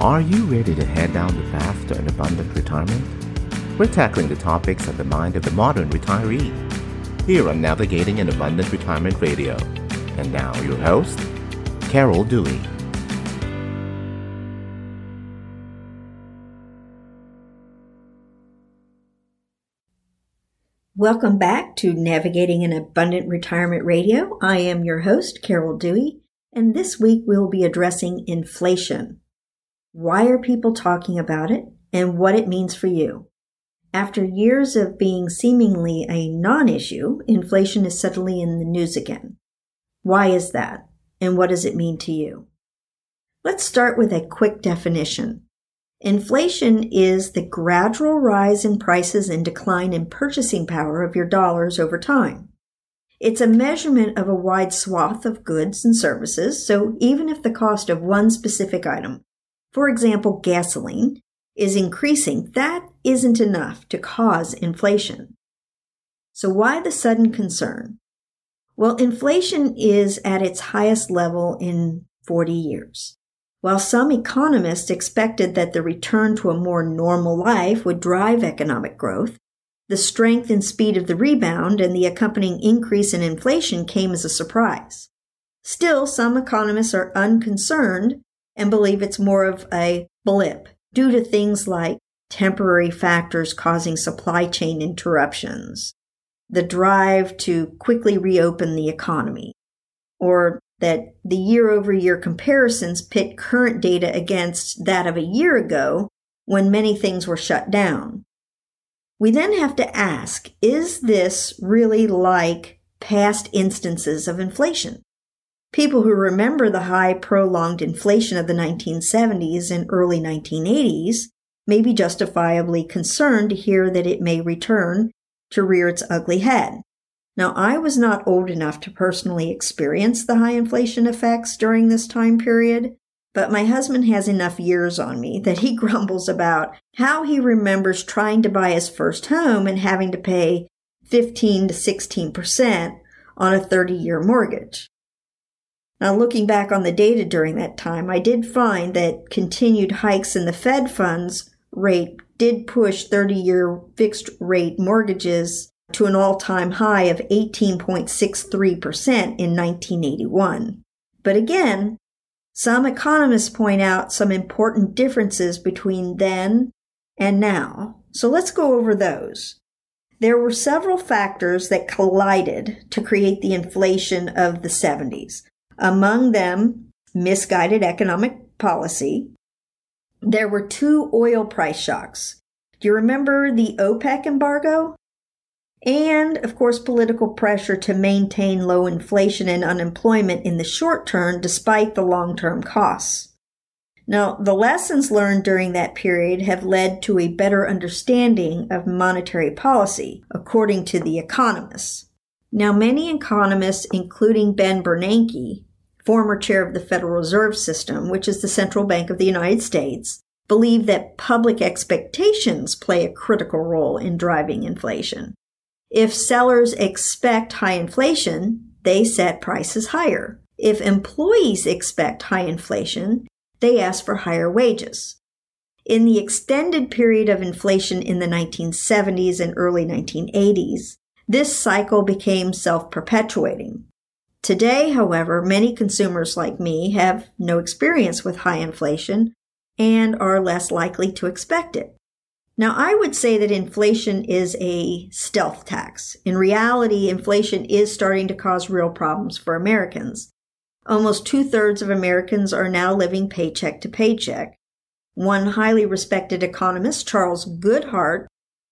Are you ready to head down the path to an abundant retirement? We're tackling the topics of the mind of the modern retiree here on Navigating an Abundant Retirement Radio. And now, your host, Carol Dewey. Welcome back to Navigating an Abundant Retirement Radio. I am your host, Carol Dewey, and this week we'll be addressing inflation. Why are people talking about it and what it means for you? After years of being seemingly a non issue, inflation is suddenly in the news again. Why is that? And what does it mean to you? Let's start with a quick definition. Inflation is the gradual rise in prices and decline in purchasing power of your dollars over time. It's a measurement of a wide swath of goods and services, so even if the cost of one specific item, for example, gasoline, is increasing, that isn't enough to cause inflation. So why the sudden concern? Well, inflation is at its highest level in 40 years. While some economists expected that the return to a more normal life would drive economic growth, the strength and speed of the rebound and the accompanying increase in inflation came as a surprise. Still, some economists are unconcerned and believe it's more of a blip due to things like temporary factors causing supply chain interruptions, the drive to quickly reopen the economy, or that the year over year comparisons pit current data against that of a year ago when many things were shut down. We then have to ask, is this really like past instances of inflation? People who remember the high prolonged inflation of the 1970s and early 1980s may be justifiably concerned to hear that it may return to rear its ugly head. Now, I was not old enough to personally experience the high inflation effects during this time period, but my husband has enough years on me that he grumbles about how he remembers trying to buy his first home and having to pay 15 to 16% on a 30 year mortgage. Now, looking back on the data during that time, I did find that continued hikes in the Fed funds rate did push 30 year fixed rate mortgages to an all time high of 18.63% in 1981. But again, some economists point out some important differences between then and now. So let's go over those. There were several factors that collided to create the inflation of the 70s. Among them, misguided economic policy. There were two oil price shocks. Do you remember the OPEC embargo? And, of course, political pressure to maintain low inflation and unemployment in the short term despite the long term costs. Now, the lessons learned during that period have led to a better understanding of monetary policy, according to the economists. Now, many economists, including Ben Bernanke, former chair of the Federal Reserve System, which is the central bank of the United States, believe that public expectations play a critical role in driving inflation. If sellers expect high inflation, they set prices higher. If employees expect high inflation, they ask for higher wages. In the extended period of inflation in the 1970s and early 1980s, this cycle became self perpetuating. Today, however, many consumers like me have no experience with high inflation and are less likely to expect it. Now, I would say that inflation is a stealth tax. In reality, inflation is starting to cause real problems for Americans. Almost two thirds of Americans are now living paycheck to paycheck. One highly respected economist, Charles Goodhart,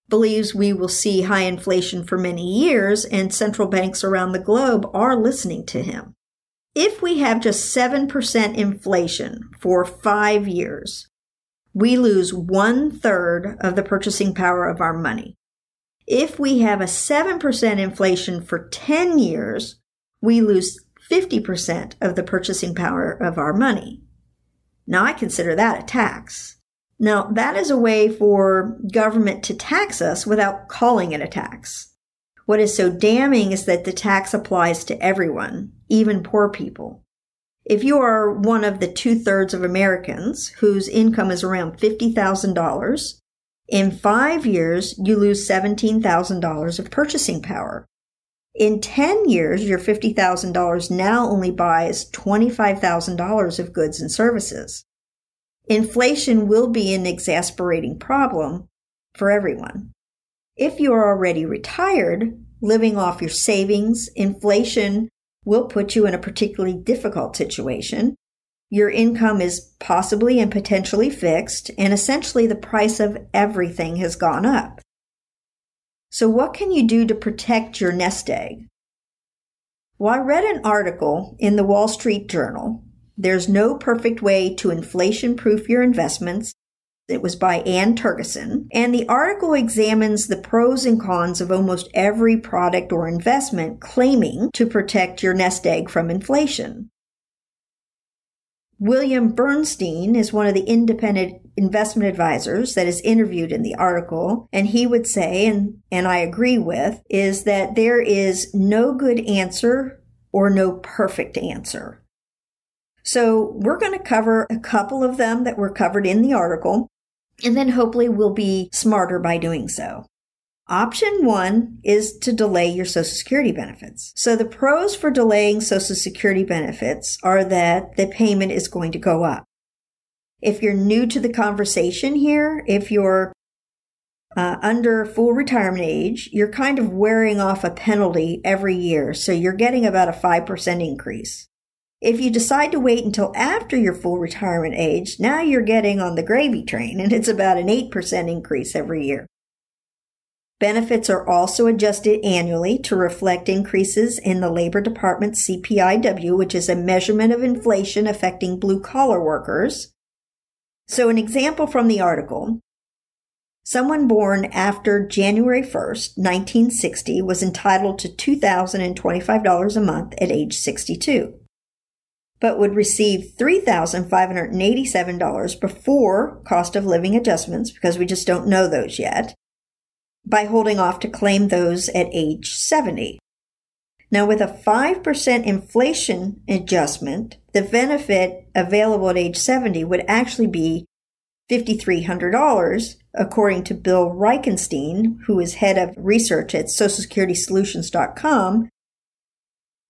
believes we will see high inflation for many years, and central banks around the globe are listening to him. If we have just 7% inflation for five years, we lose one third of the purchasing power of our money. If we have a 7% inflation for 10 years, we lose 50% of the purchasing power of our money. Now I consider that a tax. Now, that is a way for government to tax us without calling it a tax. What is so damning is that the tax applies to everyone, even poor people. If you are one of the two thirds of Americans whose income is around $50,000, in five years, you lose $17,000 of purchasing power. In 10 years, your $50,000 now only buys $25,000 of goods and services. Inflation will be an exasperating problem for everyone. If you are already retired, living off your savings, inflation will put you in a particularly difficult situation. Your income is possibly and potentially fixed, and essentially the price of everything has gone up. So, what can you do to protect your nest egg? Well, I read an article in the Wall Street Journal. There's no perfect way to inflation proof your investments. It was by Anne Tergesen. and the article examines the pros and cons of almost every product or investment claiming to protect your nest egg from inflation. William Bernstein is one of the independent investment advisors that is interviewed in the article, and he would say, and, and I agree with, is that there is no good answer or no perfect answer. So we're going to cover a couple of them that were covered in the article, and then hopefully we'll be smarter by doing so. Option one is to delay your Social Security benefits. So the pros for delaying Social Security benefits are that the payment is going to go up. If you're new to the conversation here, if you're uh, under full retirement age, you're kind of wearing off a penalty every year. So you're getting about a 5% increase. If you decide to wait until after your full retirement age, now you're getting on the gravy train and it's about an 8% increase every year. Benefits are also adjusted annually to reflect increases in the Labor Department's CPIW, which is a measurement of inflation affecting blue collar workers. So, an example from the article someone born after January 1st, 1960, was entitled to $2,025 a month at age 62, but would receive $3,587 before cost of living adjustments, because we just don't know those yet by holding off to claim those at age 70. Now, with a 5% inflation adjustment, the benefit available at age 70 would actually be $5,300, according to Bill Reichenstein, who is head of research at SocialSecuritySolutions.com,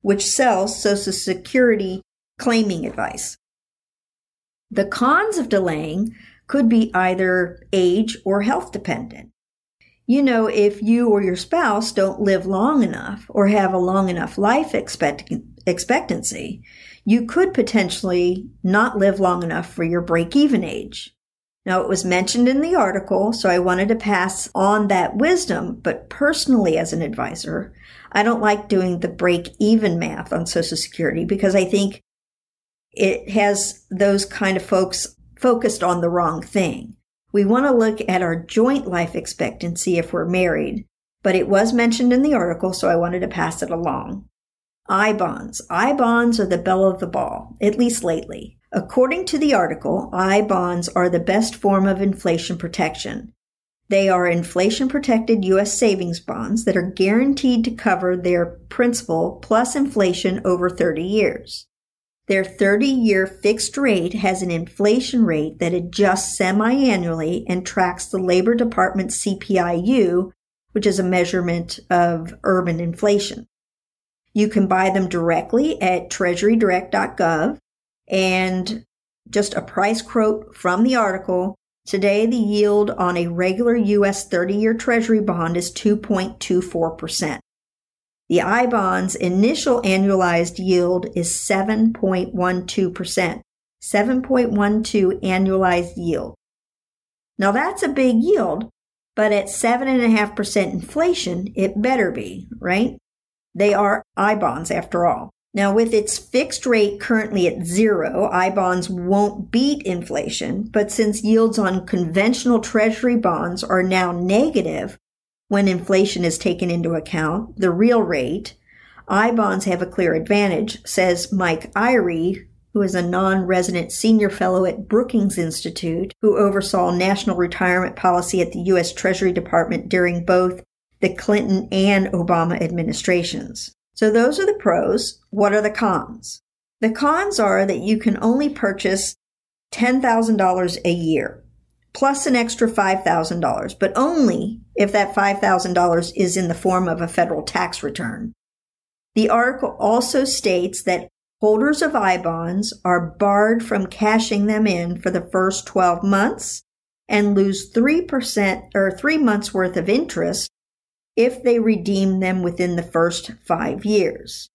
which sells Social Security claiming advice. The cons of delaying could be either age or health dependent you know, if you or your spouse don't live long enough or have a long enough life expect- expectancy, you could potentially not live long enough for your break even age. Now, it was mentioned in the article, so I wanted to pass on that wisdom, but personally, as an advisor, I don't like doing the break even math on Social Security because I think it has those kind of folks focused on the wrong thing. We want to look at our joint life expectancy if we're married, but it was mentioned in the article, so I wanted to pass it along. I bonds. I bonds are the belle of the ball, at least lately. According to the article, I bonds are the best form of inflation protection. They are inflation protected U.S. savings bonds that are guaranteed to cover their principal plus inflation over 30 years. Their 30 year fixed rate has an inflation rate that adjusts semi annually and tracks the Labor Department's CPIU, which is a measurement of urban inflation. You can buy them directly at treasurydirect.gov and just a price quote from the article. Today, the yield on a regular U.S. 30 year Treasury bond is 2.24%. The I bond's initial annualized yield is 7.12%. 7.12 annualized yield. Now that's a big yield, but at 7.5% inflation, it better be, right? They are I bonds after all. Now, with its fixed rate currently at zero, I bonds won't beat inflation, but since yields on conventional treasury bonds are now negative, when inflation is taken into account, the real rate, I bonds have a clear advantage, says Mike Iwry, who is a non resident senior fellow at Brookings Institute, who oversaw national retirement policy at the U.S. Treasury Department during both the Clinton and Obama administrations. So those are the pros. What are the cons? The cons are that you can only purchase $10,000 a year plus an extra $5,000, but only if that $5,000 is in the form of a federal tax return. The article also states that holders of I bonds are barred from cashing them in for the first 12 months and lose 3% or three months worth of interest if they redeem them within the first five years.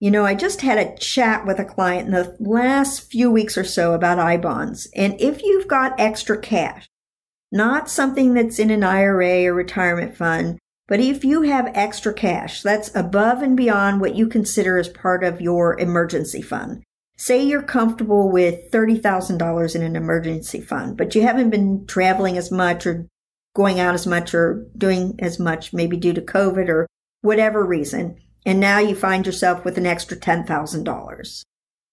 You know, I just had a chat with a client in the last few weeks or so about I bonds. And if you've got extra cash, not something that's in an IRA or retirement fund, but if you have extra cash, that's above and beyond what you consider as part of your emergency fund. Say you're comfortable with $30,000 in an emergency fund, but you haven't been traveling as much or going out as much or doing as much, maybe due to COVID or whatever reason, and now you find yourself with an extra $10,000.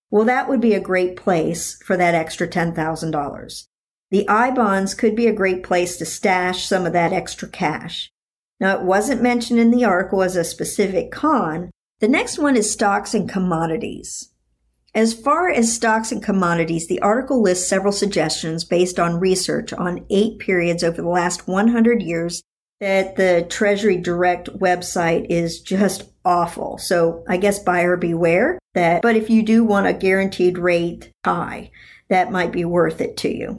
Well, that would be a great place for that extra $10,000. The I bonds could be a great place to stash some of that extra cash. Now, it wasn't mentioned in the article as a specific con. The next one is stocks and commodities. As far as stocks and commodities, the article lists several suggestions based on research on eight periods over the last 100 years that the Treasury Direct website is just awful. So I guess buyer beware that, but if you do want a guaranteed rate high, that might be worth it to you.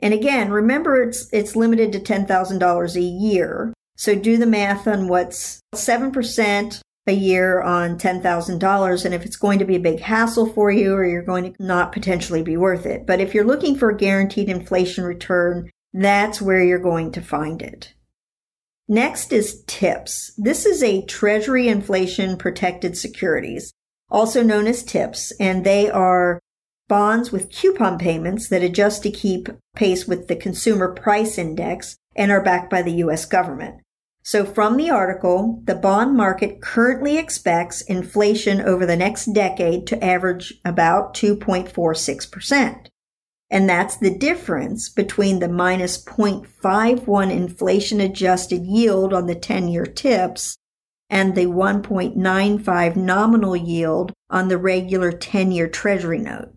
And again, remember it's, it's limited to $10,000 a year. So do the math on what's 7% a year on $10,000. And if it's going to be a big hassle for you or you're going to not potentially be worth it. But if you're looking for a guaranteed inflation return, that's where you're going to find it. Next is TIPS. This is a Treasury inflation protected securities, also known as TIPS, and they are bonds with coupon payments that adjust to keep pace with the consumer price index and are backed by the US government. So from the article, the bond market currently expects inflation over the next decade to average about 2.46%. And that's the difference between the minus 0.51 inflation adjusted yield on the 10 year tips and the 1.95 nominal yield on the regular 10 year treasury note.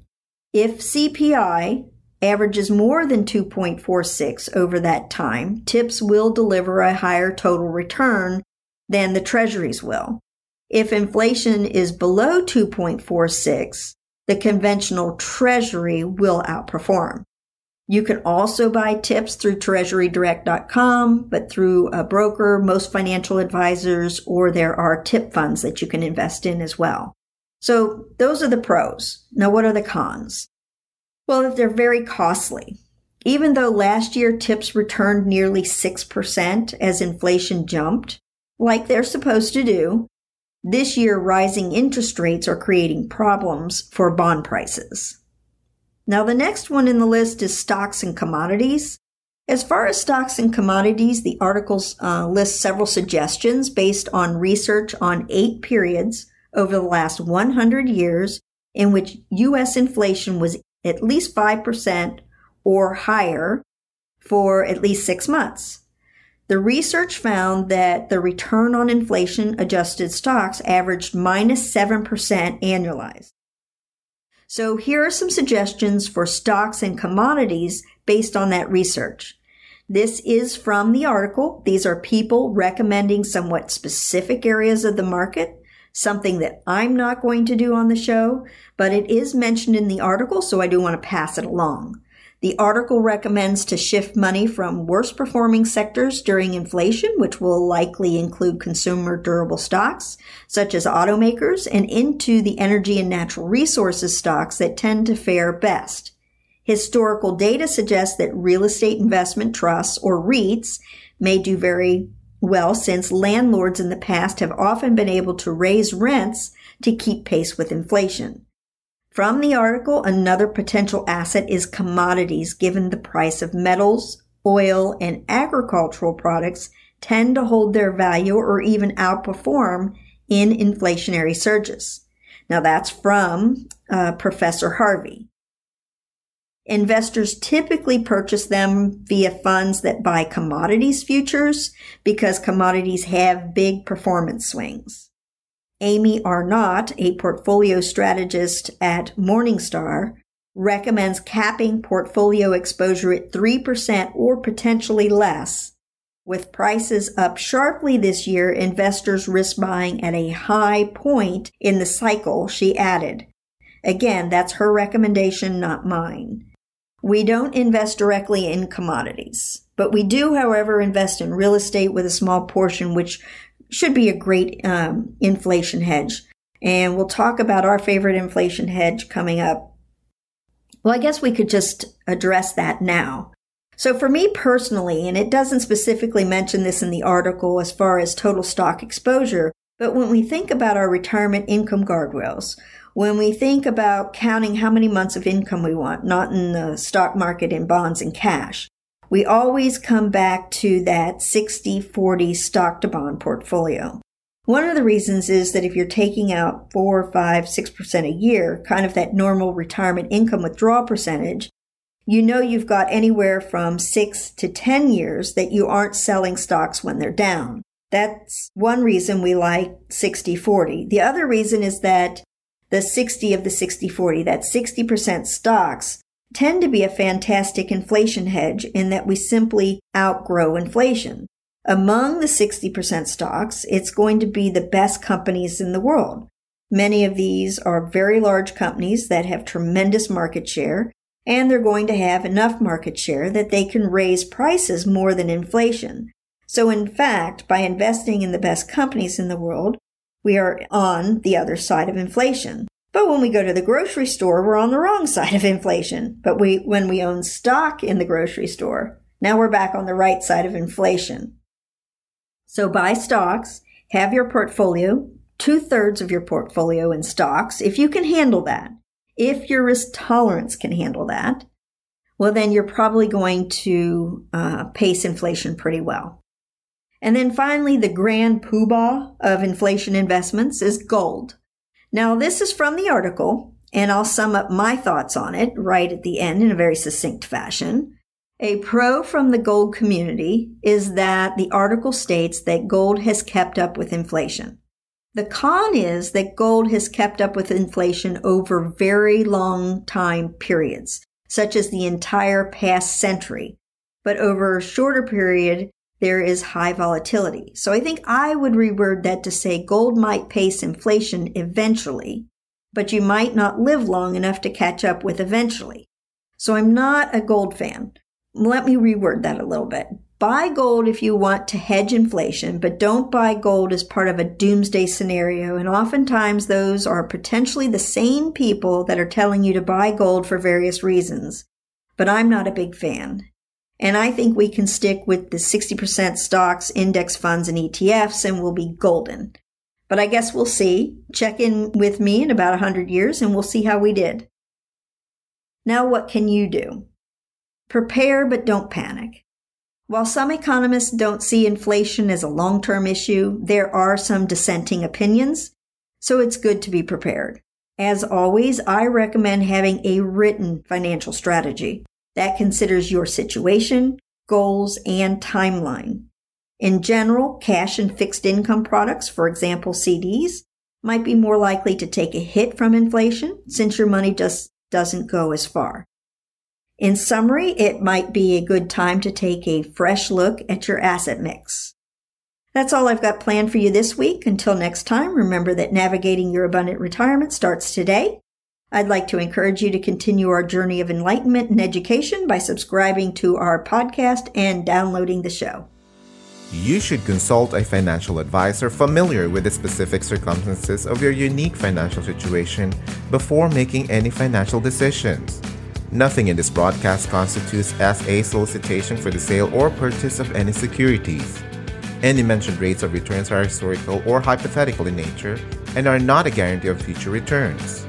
If CPI averages more than 2.46 over that time, tips will deliver a higher total return than the treasuries will. If inflation is below 2.46, the conventional treasury will outperform. You can also buy tips through treasurydirect.com, but through a broker, most financial advisors, or there are tip funds that you can invest in as well. So those are the pros. Now, what are the cons? Well, they're very costly. Even though last year tips returned nearly 6% as inflation jumped, like they're supposed to do, this year, rising interest rates are creating problems for bond prices. Now, the next one in the list is stocks and commodities. As far as stocks and commodities, the articles uh, list several suggestions based on research on eight periods over the last 100 years in which U.S. inflation was at least 5% or higher for at least six months. The research found that the return on inflation adjusted stocks averaged minus 7% annualized. So here are some suggestions for stocks and commodities based on that research. This is from the article. These are people recommending somewhat specific areas of the market, something that I'm not going to do on the show, but it is mentioned in the article, so I do want to pass it along. The article recommends to shift money from worse performing sectors during inflation, which will likely include consumer durable stocks, such as automakers, and into the energy and natural resources stocks that tend to fare best. Historical data suggests that real estate investment trusts, or REITs, may do very well since landlords in the past have often been able to raise rents to keep pace with inflation. From the article, another potential asset is commodities, given the price of metals, oil, and agricultural products tend to hold their value or even outperform in inflationary surges. Now that's from uh, Professor Harvey. Investors typically purchase them via funds that buy commodities futures because commodities have big performance swings. Amy Arnott, a portfolio strategist at Morningstar, recommends capping portfolio exposure at 3% or potentially less. With prices up sharply this year, investors risk buying at a high point in the cycle, she added. Again, that's her recommendation, not mine. We don't invest directly in commodities, but we do, however, invest in real estate with a small portion, which should be a great um, inflation hedge. And we'll talk about our favorite inflation hedge coming up. Well, I guess we could just address that now. So for me personally, and it doesn't specifically mention this in the article as far as total stock exposure, but when we think about our retirement income guardrails, when we think about counting how many months of income we want, not in the stock market in bonds and cash, we always come back to that 60 40 stock to bond portfolio. One of the reasons is that if you're taking out four, five, 6% a year, kind of that normal retirement income withdrawal percentage, you know you've got anywhere from six to 10 years that you aren't selling stocks when they're down. That's one reason we like 60 40. The other reason is that the 60 of the 60 40, that 60% stocks tend to be a fantastic inflation hedge in that we simply outgrow inflation. Among the 60% stocks, it's going to be the best companies in the world. Many of these are very large companies that have tremendous market share, and they're going to have enough market share that they can raise prices more than inflation. So in fact, by investing in the best companies in the world, we are on the other side of inflation. But when we go to the grocery store, we're on the wrong side of inflation. But we, when we own stock in the grocery store, now we're back on the right side of inflation. So buy stocks, have your portfolio, two thirds of your portfolio in stocks, if you can handle that. If your risk tolerance can handle that, well, then you're probably going to uh, pace inflation pretty well. And then finally, the grand poobah of inflation investments is gold. Now, this is from the article, and I'll sum up my thoughts on it right at the end in a very succinct fashion. A pro from the gold community is that the article states that gold has kept up with inflation. The con is that gold has kept up with inflation over very long time periods, such as the entire past century. But over a shorter period, there is high volatility. So I think I would reword that to say gold might pace inflation eventually, but you might not live long enough to catch up with eventually. So I'm not a gold fan. Let me reword that a little bit. Buy gold if you want to hedge inflation, but don't buy gold as part of a doomsday scenario. And oftentimes those are potentially the same people that are telling you to buy gold for various reasons. But I'm not a big fan. And I think we can stick with the 60% stocks, index funds, and ETFs, and we'll be golden. But I guess we'll see. Check in with me in about 100 years, and we'll see how we did. Now, what can you do? Prepare, but don't panic. While some economists don't see inflation as a long term issue, there are some dissenting opinions, so it's good to be prepared. As always, I recommend having a written financial strategy that considers your situation, goals, and timeline. In general, cash and fixed income products, for example, CDs, might be more likely to take a hit from inflation since your money just doesn't go as far. In summary, it might be a good time to take a fresh look at your asset mix. That's all I've got planned for you this week. Until next time, remember that navigating your abundant retirement starts today. I'd like to encourage you to continue our journey of enlightenment and education by subscribing to our podcast and downloading the show. You should consult a financial advisor familiar with the specific circumstances of your unique financial situation before making any financial decisions. Nothing in this broadcast constitutes as a solicitation for the sale or purchase of any securities. Any mentioned rates of returns are historical or hypothetical in nature and are not a guarantee of future returns.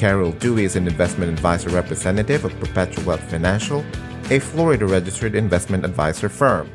Carol Dewey is an investment advisor representative of Perpetual Wealth Financial, a Florida registered investment advisor firm.